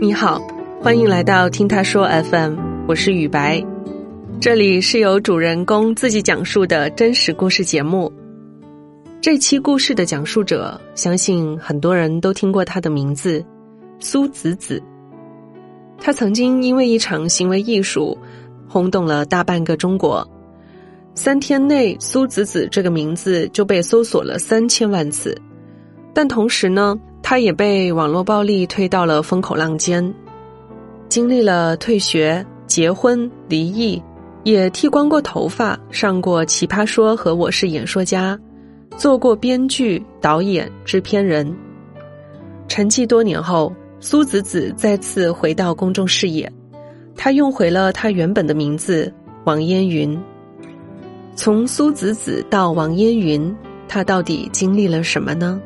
你好，欢迎来到听他说 FM，我是雨白，这里是由主人公自己讲述的真实故事节目。这期故事的讲述者，相信很多人都听过他的名字——苏子子。他曾经因为一场行为艺术，轰动了大半个中国。三天内，苏子子这个名字就被搜索了三千万次。但同时呢，他也被网络暴力推到了风口浪尖，经历了退学、结婚、离异，也剃光过头发，上过《奇葩说》和《我是演说家》，做过编剧、导演、制片人。沉寂多年后，苏子子再次回到公众视野，他用回了他原本的名字王烟云。从苏子子到王烟云，她到底经历了什么呢？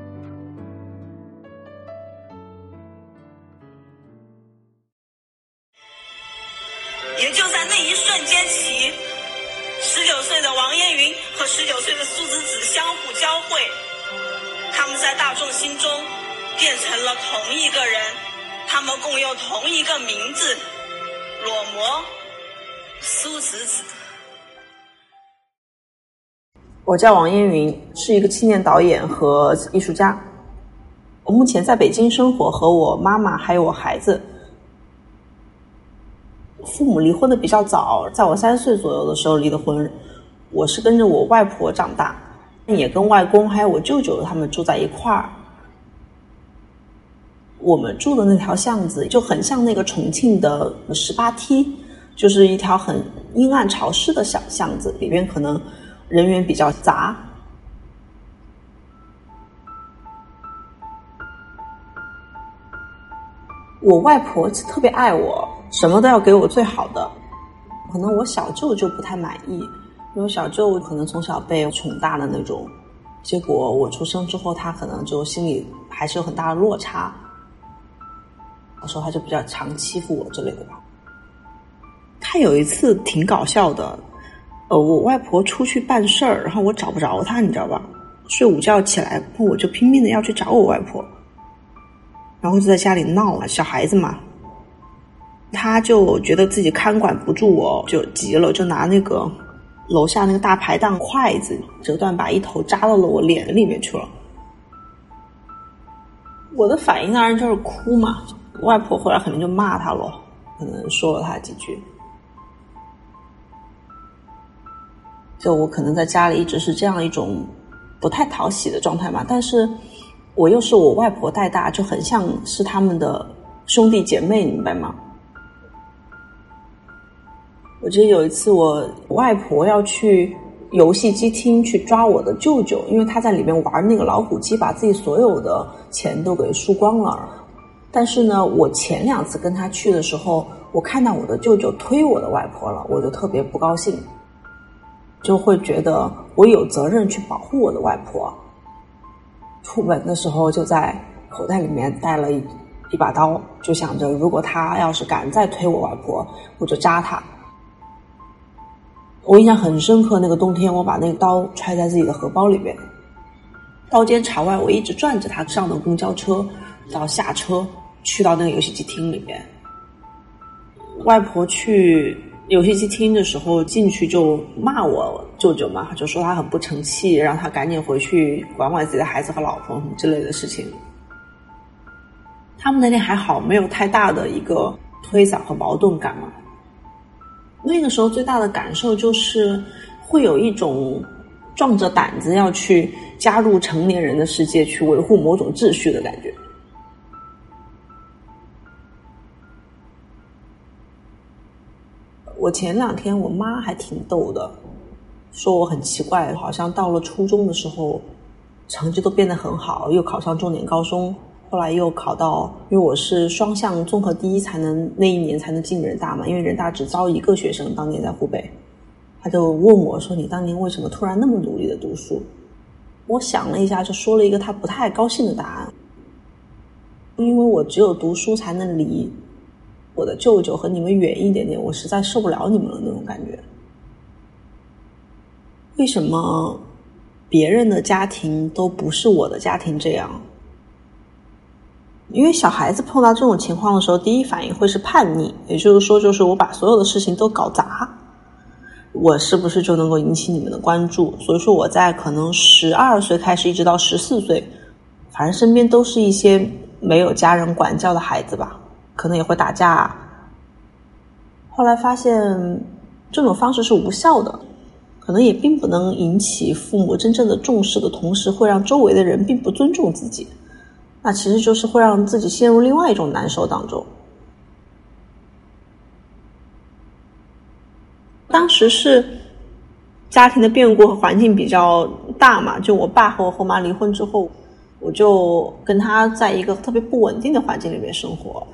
苏子子相互交汇，他们在大众心中变成了同一个人，他们共用同一个名字——裸模苏子子。我叫王烟云，是一个青年导演和艺术家。我目前在北京生活，和我妈妈还有我孩子。父母离婚的比较早，在我三岁左右的时候离的婚。我是跟着我外婆长大，也跟外公还有我舅舅他们住在一块儿。我们住的那条巷子就很像那个重庆的十八梯，就是一条很阴暗潮湿的小巷子，里面可能。人员比较杂，我外婆特别爱我，什么都要给我最好的。可能我小舅就不太满意，因为小舅可能从小被宠大的那种，结果我出生之后，他可能就心里还是有很大的落差。我说他就比较常欺负我之类的吧。他有一次挺搞笑的。呃，我外婆出去办事儿，然后我找不着她，你知道吧？睡午觉起来不，我就拼命的要去找我外婆，然后就在家里闹了。小孩子嘛，他就觉得自己看管不住我，就急了，就拿那个楼下那个大排档筷子折断，把一头扎到了我脸里面去了。我的反应当然就是哭嘛，外婆回来肯定就骂他了，可能说了他几句。就我可能在家里一直是这样一种不太讨喜的状态嘛，但是我又是我外婆带大，就很像是他们的兄弟姐妹，明白吗？我记得有一次我外婆要去游戏机厅去抓我的舅舅，因为他在里面玩那个老虎机，把自己所有的钱都给输光了。但是呢，我前两次跟他去的时候，我看到我的舅舅推我的外婆了，我就特别不高兴。就会觉得我有责任去保护我的外婆。出门的时候就在口袋里面带了一一把刀，就想着如果他要是敢再推我外婆，我就扎他。我印象很深刻，那个冬天我把那个刀揣在自己的荷包里面，刀尖朝外，我一直转着他上的公交车，到下车去到那个游戏机厅里面，外婆去。游戏机厅的时候进去就骂我舅舅嘛，就说他很不成器，让他赶紧回去管管自己的孩子和老婆什么之类的事情。他们那天还好，没有太大的一个推搡和矛盾感嘛。那个时候最大的感受就是会有一种壮着胆子要去加入成年人的世界，去维护某种秩序的感觉。我前两天我妈还挺逗的，说我很奇怪，好像到了初中的时候，成绩都变得很好，又考上重点高中，后来又考到，因为我是双向综合第一，才能那一年才能进人大嘛，因为人大只招一个学生，当年在湖北，他就问我说：“你当年为什么突然那么努力的读书？”我想了一下，就说了一个他不太高兴的答案，因为我只有读书才能离。我的舅舅和你们远一点点，我实在受不了你们了那种感觉。为什么别人的家庭都不是我的家庭这样。因为小孩子碰到这种情况的时候，第一反应会是叛逆，也就是说，就是我把所有的事情都搞砸，我是不是就能够引起你们的关注？所以说，我在可能十二岁开始，一直到十四岁，反正身边都是一些没有家人管教的孩子吧，可能也会打架。后来发现这种方式是无效的，可能也并不能引起父母真正的重视的同时，会让周围的人并不尊重自己。那其实就是会让自己陷入另外一种难受当中。当时是家庭的变故和环境比较大嘛，就我爸和我后妈离婚之后，我就跟他在一个特别不稳定的环境里面生活。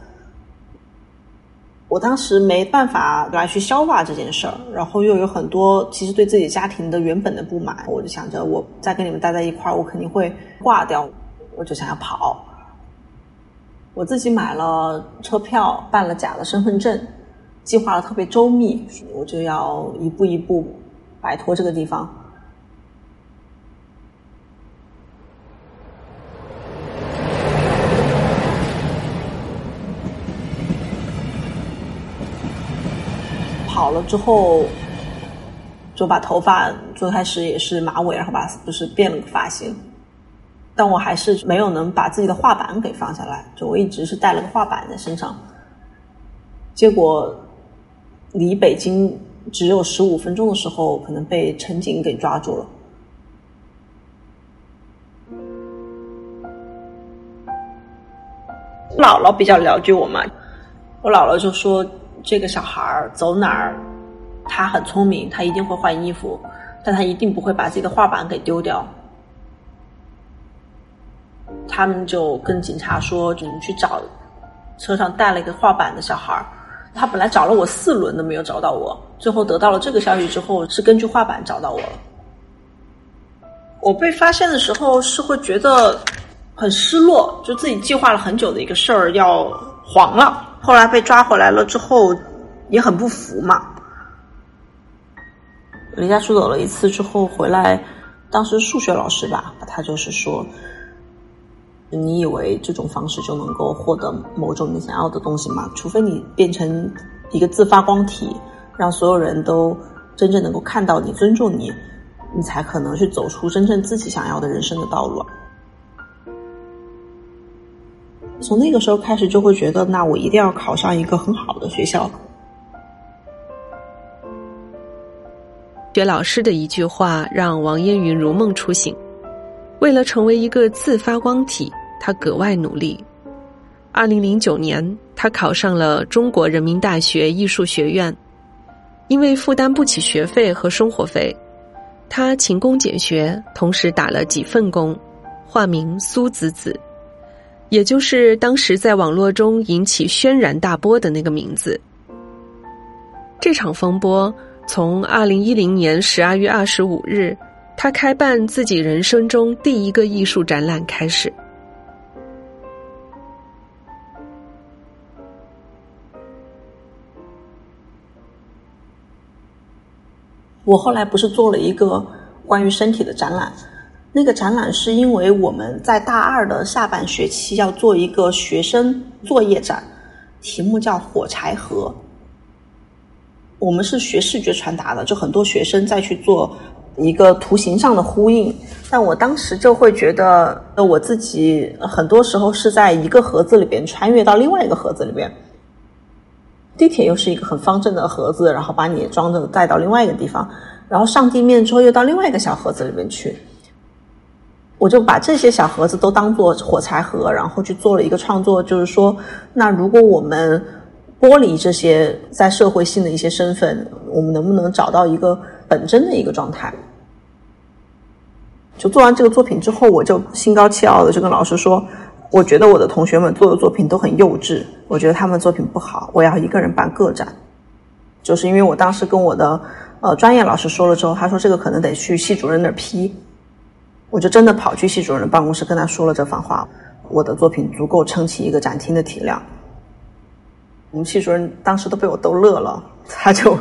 我当时没办法来去消化这件事儿，然后又有很多其实对自己家庭的原本的不满，我就想着我再跟你们待在一块儿，我肯定会挂掉。我就想要跑，我自己买了车票，办了假的身份证，计划的特别周密，我就要一步一步摆脱这个地方。跑了之后，就把头发最开始也是马尾，然后把就是变了个发型。但我还是没有能把自己的画板给放下来，就我一直是带了个画板在身上。结果离北京只有十五分钟的时候，可能被乘警给抓住了。姥姥比较了解我嘛，我姥姥就说：“这个小孩儿走哪儿，他很聪明，他一定会换衣服，但他一定不会把自己的画板给丢掉。”他们就跟警察说：“就你去找车上带了一个画板的小孩儿。他本来找了我四轮都没有找到我，最后得到了这个消息之后，是根据画板找到我了。我被发现的时候是会觉得很失落，就自己计划了很久的一个事儿要黄了。后来被抓回来了之后，也很不服嘛。离家出走了一次之后回来，当时数学老师吧，他就是说。”你以为这种方式就能够获得某种你想要的东西吗？除非你变成一个自发光体，让所有人都真正能够看到你、尊重你，你才可能去走出真正自己想要的人生的道路。从那个时候开始，就会觉得，那我一定要考上一个很好的学校。学老师的一句话，让王烟云如梦初醒。为了成为一个自发光体。他格外努力。二零零九年，他考上了中国人民大学艺术学院。因为负担不起学费和生活费，他勤工俭学，同时打了几份工，化名苏子子，也就是当时在网络中引起轩然大波的那个名字。这场风波从二零一零年十二月二十五日，他开办自己人生中第一个艺术展览开始。我后来不是做了一个关于身体的展览，那个展览是因为我们在大二的下半学期要做一个学生作业展，题目叫“火柴盒”。我们是学视觉传达的，就很多学生在去做一个图形上的呼应。但我当时就会觉得，我自己很多时候是在一个盒子里边穿越到另外一个盒子里边。地铁又是一个很方正的盒子，然后把你装着带到另外一个地方，然后上地面之后又到另外一个小盒子里面去。我就把这些小盒子都当做火柴盒，然后去做了一个创作，就是说，那如果我们剥离这些在社会性的一些身份，我们能不能找到一个本真的一个状态？就做完这个作品之后，我就心高气傲的就跟老师说。我觉得我的同学们做的作品都很幼稚，我觉得他们作品不好，我要一个人办个展。就是因为我当时跟我的呃专业老师说了之后，他说这个可能得去系主任那儿批，我就真的跑去系主任的办公室跟他说了这番话。我的作品足够撑起一个展厅的体量。我们系主任当时都被我逗乐了，他就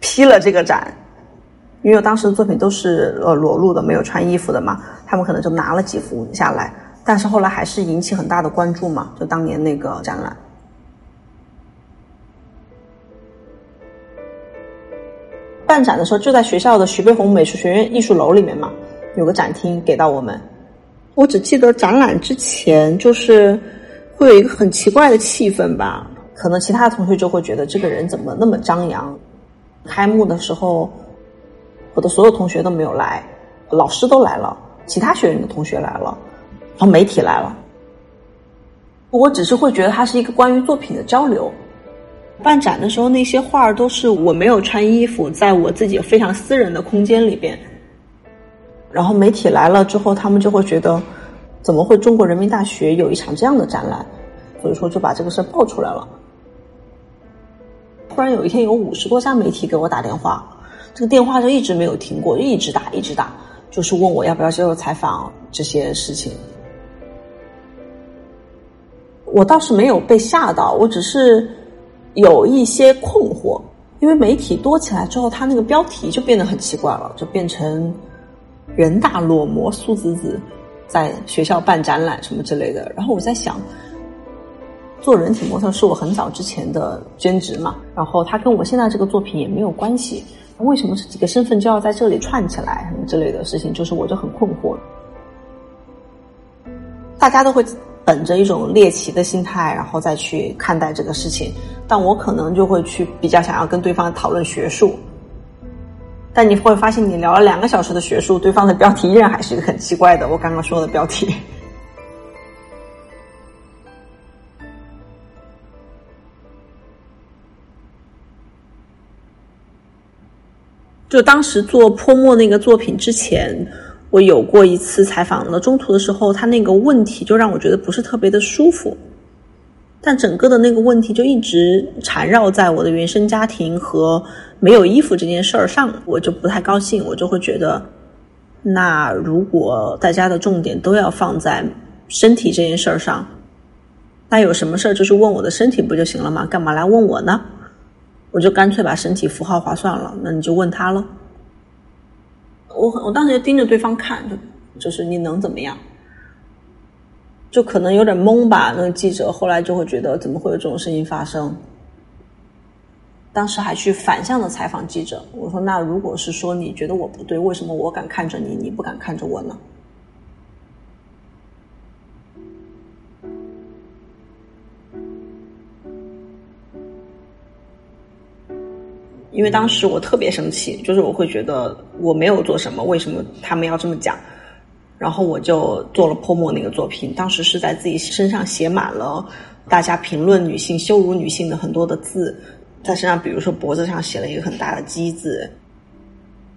批了这个展。因为我当时的作品都是呃裸露的，没有穿衣服的嘛，他们可能就拿了几幅下来，但是后来还是引起很大的关注嘛，就当年那个展览。办展的时候就在学校的徐悲鸿美术学院艺术楼里面嘛，有个展厅给到我们。我只记得展览之前就是会有一个很奇怪的气氛吧，可能其他的同学就会觉得这个人怎么那么张扬。开幕的时候。我的所有同学都没有来，老师都来了，其他学院的同学来了，然后媒体来了。我只是会觉得它是一个关于作品的交流。办展的时候，那些画儿都是我没有穿衣服，在我自己非常私人的空间里边。然后媒体来了之后，他们就会觉得，怎么会中国人民大学有一场这样的展览？所以说就把这个事儿爆出来了。突然有一天，有五十多家媒体给我打电话。这个电话就一直没有停过，一直打，一直打，就是问我要不要接受采访这些事情。我倒是没有被吓到，我只是有一些困惑，因为媒体多起来之后，他那个标题就变得很奇怪了，就变成“人大裸模苏子子在学校办展览”什么之类的。然后我在想，做人体模特是我很早之前的兼职嘛，然后他跟我现在这个作品也没有关系。为什么这几个身份就要在这里串起来？什么之类的事情，就是我就很困惑。大家都会本着一种猎奇的心态，然后再去看待这个事情，但我可能就会去比较想要跟对方讨论学术。但你会发现，你聊了两个小时的学术，对方的标题依然还是一个很奇怪的。我刚刚说的标题。就当时做泼墨那个作品之前，我有过一次采访的，中途的时候，他那个问题就让我觉得不是特别的舒服。但整个的那个问题就一直缠绕在我的原生家庭和没有衣服这件事儿上，我就不太高兴。我就会觉得，那如果大家的重点都要放在身体这件事儿上，那有什么事儿就是问我的身体不就行了吗？干嘛来问我呢？我就干脆把身体符号化算了，那你就问他了。我我当时就盯着对方看，就就是你能怎么样？就可能有点懵吧。那个记者后来就会觉得，怎么会有这种事情发生？当时还去反向的采访记者，我说：“那如果是说你觉得我不对，为什么我敢看着你，你不敢看着我呢？”因为当时我特别生气，就是我会觉得我没有做什么，为什么他们要这么讲？然后我就做了泼墨那个作品，当时是在自己身上写满了大家评论女性、羞辱女性的很多的字，在身上，比如说脖子上写了一个很大的“鸡”字，“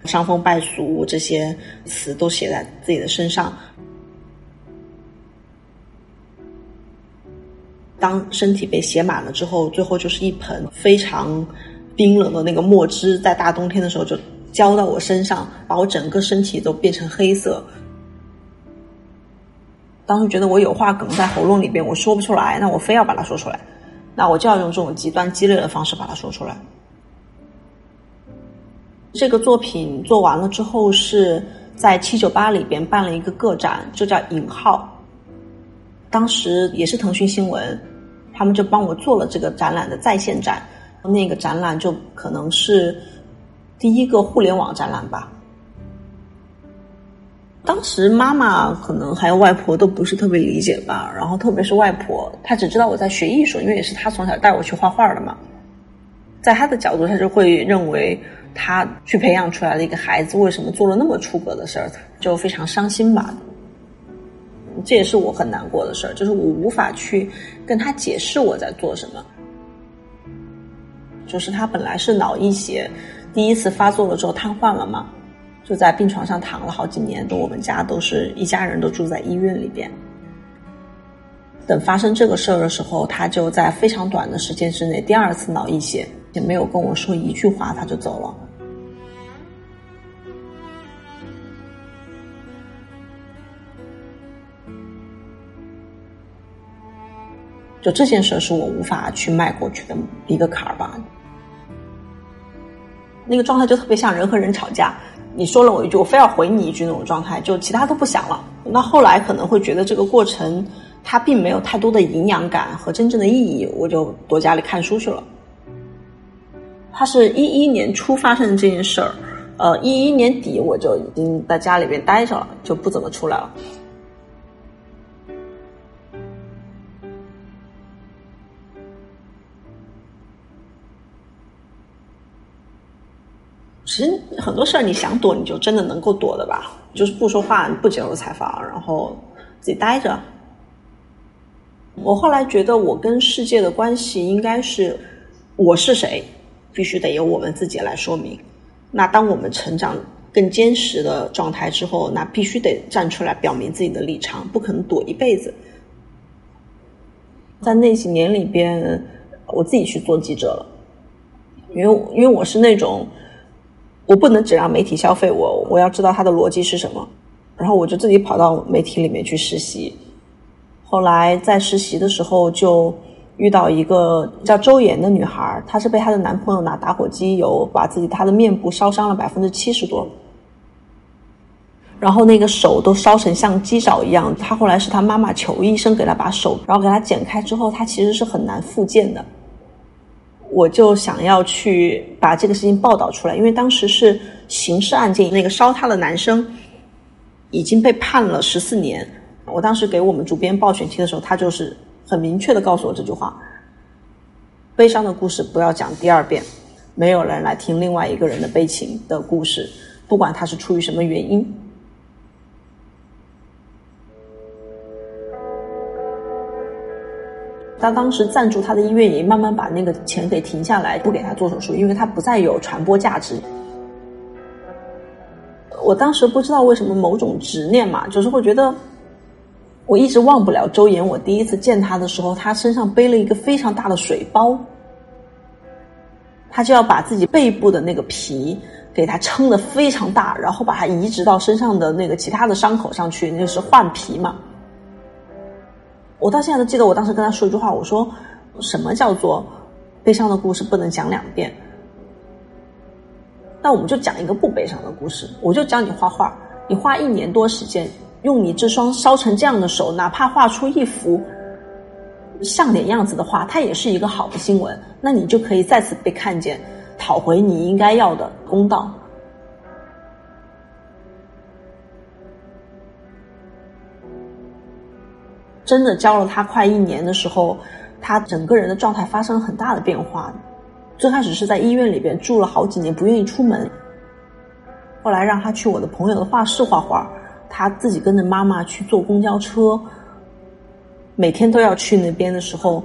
伤风败俗”这些词都写在自己的身上。当身体被写满了之后，最后就是一盆非常。冰冷的那个墨汁，在大冬天的时候就浇到我身上，把我整个身体都变成黑色。当时觉得我有话梗在喉咙里边，我说不出来，那我非要把它说出来，那我就要用这种极端激烈的方式把它说出来。这个作品做完了之后，是在七九八里边办了一个个展，就叫引号。当时也是腾讯新闻，他们就帮我做了这个展览的在线展。那个展览就可能是第一个互联网展览吧。当时妈妈可能还有外婆都不是特别理解吧，然后特别是外婆，她只知道我在学艺术，因为也是她从小带我去画画的嘛。在她的角度，她就会认为她去培养出来的一个孩子为什么做了那么出格的事儿，就非常伤心吧。这也是我很难过的事儿，就是我无法去跟她解释我在做什么。就是他本来是脑溢血，第一次发作了之后瘫痪了嘛，就在病床上躺了好几年。都我们家都是一家人都住在医院里边。等发生这个事儿的时候，他就在非常短的时间之内第二次脑溢血，也没有跟我说一句话，他就走了。就这件事是我无法去迈过去的一个坎儿吧。那个状态就特别像人和人吵架，你说了我一句，我非要回你一句那种状态，就其他都不想了。那后来可能会觉得这个过程它并没有太多的营养感和真正的意义，我就躲家里看书去了。它是一一年初发生的这件事儿，呃，一一年底我就已经在家里边待着了，就不怎么出来了。其实很多事儿你想躲，你就真的能够躲的吧？就是不说话，不接受采访，然后自己待着。我后来觉得，我跟世界的关系应该是我是谁，必须得由我们自己来说明。那当我们成长更坚实的状态之后，那必须得站出来表明自己的立场，不可能躲一辈子。在那几年里边，我自己去做记者了，因为因为我是那种。我不能只让媒体消费我，我要知道它的逻辑是什么。然后我就自己跑到媒体里面去实习。后来在实习的时候，就遇到一个叫周岩的女孩，她是被她的男朋友拿打火机油把自己她的面部烧伤了百分之七十多，然后那个手都烧成像鸡爪一样。她后来是她妈妈求医生给她把手，然后给她剪开之后，她其实是很难复健的。我就想要去把这个事情报道出来，因为当时是刑事案件，那个烧他的男生已经被判了十四年。我当时给我们主编报选题的时候，他就是很明确的告诉我这句话：悲伤的故事不要讲第二遍，没有人来听另外一个人的悲情的故事，不管他是出于什么原因。他当时赞助他的医院也慢慢把那个钱给停下来，不给他做手术，因为他不再有传播价值。我当时不知道为什么某种执念嘛，就是会觉得我一直忘不了周岩。我第一次见他的时候，他身上背了一个非常大的水包，他就要把自己背部的那个皮给他撑得非常大，然后把它移植到身上的那个其他的伤口上去，那是换皮嘛。我到现在都记得，我当时跟他说一句话，我说：“什么叫做悲伤的故事不能讲两遍？那我们就讲一个不悲伤的故事。我就教你画画，你花一年多时间，用你这双烧成这样的手，哪怕画出一幅像点样子的画，它也是一个好的新闻。那你就可以再次被看见，讨回你应该要的公道。”真的教了他快一年的时候，他整个人的状态发生了很大的变化。最开始是在医院里边住了好几年，不愿意出门。后来让他去我的朋友的画室画画，他自己跟着妈妈去坐公交车，每天都要去那边的时候，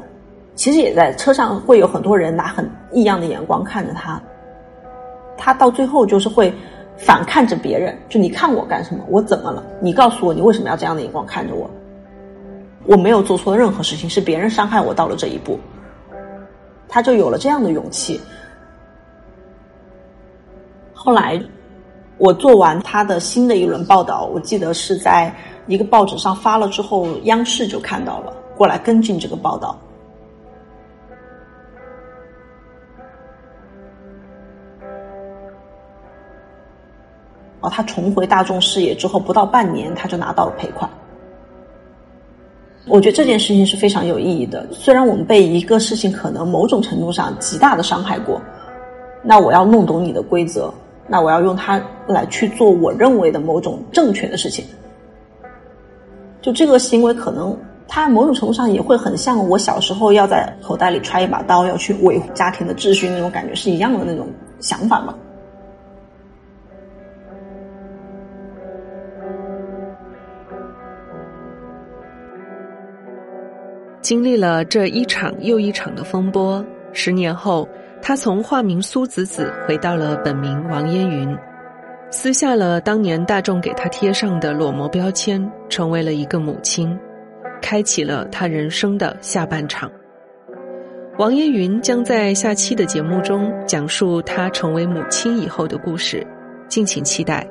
其实也在车上会有很多人拿很异样的眼光看着他。他到最后就是会反看着别人，就你看我干什么？我怎么了？你告诉我你为什么要这样的眼光看着我？我没有做错任何事情，是别人伤害我到了这一步，他就有了这样的勇气。后来，我做完他的新的一轮报道，我记得是在一个报纸上发了之后，央视就看到了，过来跟进这个报道。哦，他重回大众视野之后，不到半年，他就拿到了赔款。我觉得这件事情是非常有意义的。虽然我们被一个事情可能某种程度上极大的伤害过，那我要弄懂你的规则，那我要用它来去做我认为的某种正确的事情。就这个行为，可能它某种程度上也会很像我小时候要在口袋里揣一把刀，要去维护家庭的秩序那种感觉是一样的那种想法嘛。经历了这一场又一场的风波，十年后，他从化名苏子子回到了本名王烟云，撕下了当年大众给他贴上的裸模标签，成为了一个母亲，开启了他人生的下半场。王烟云将在下期的节目中讲述她成为母亲以后的故事，敬请期待。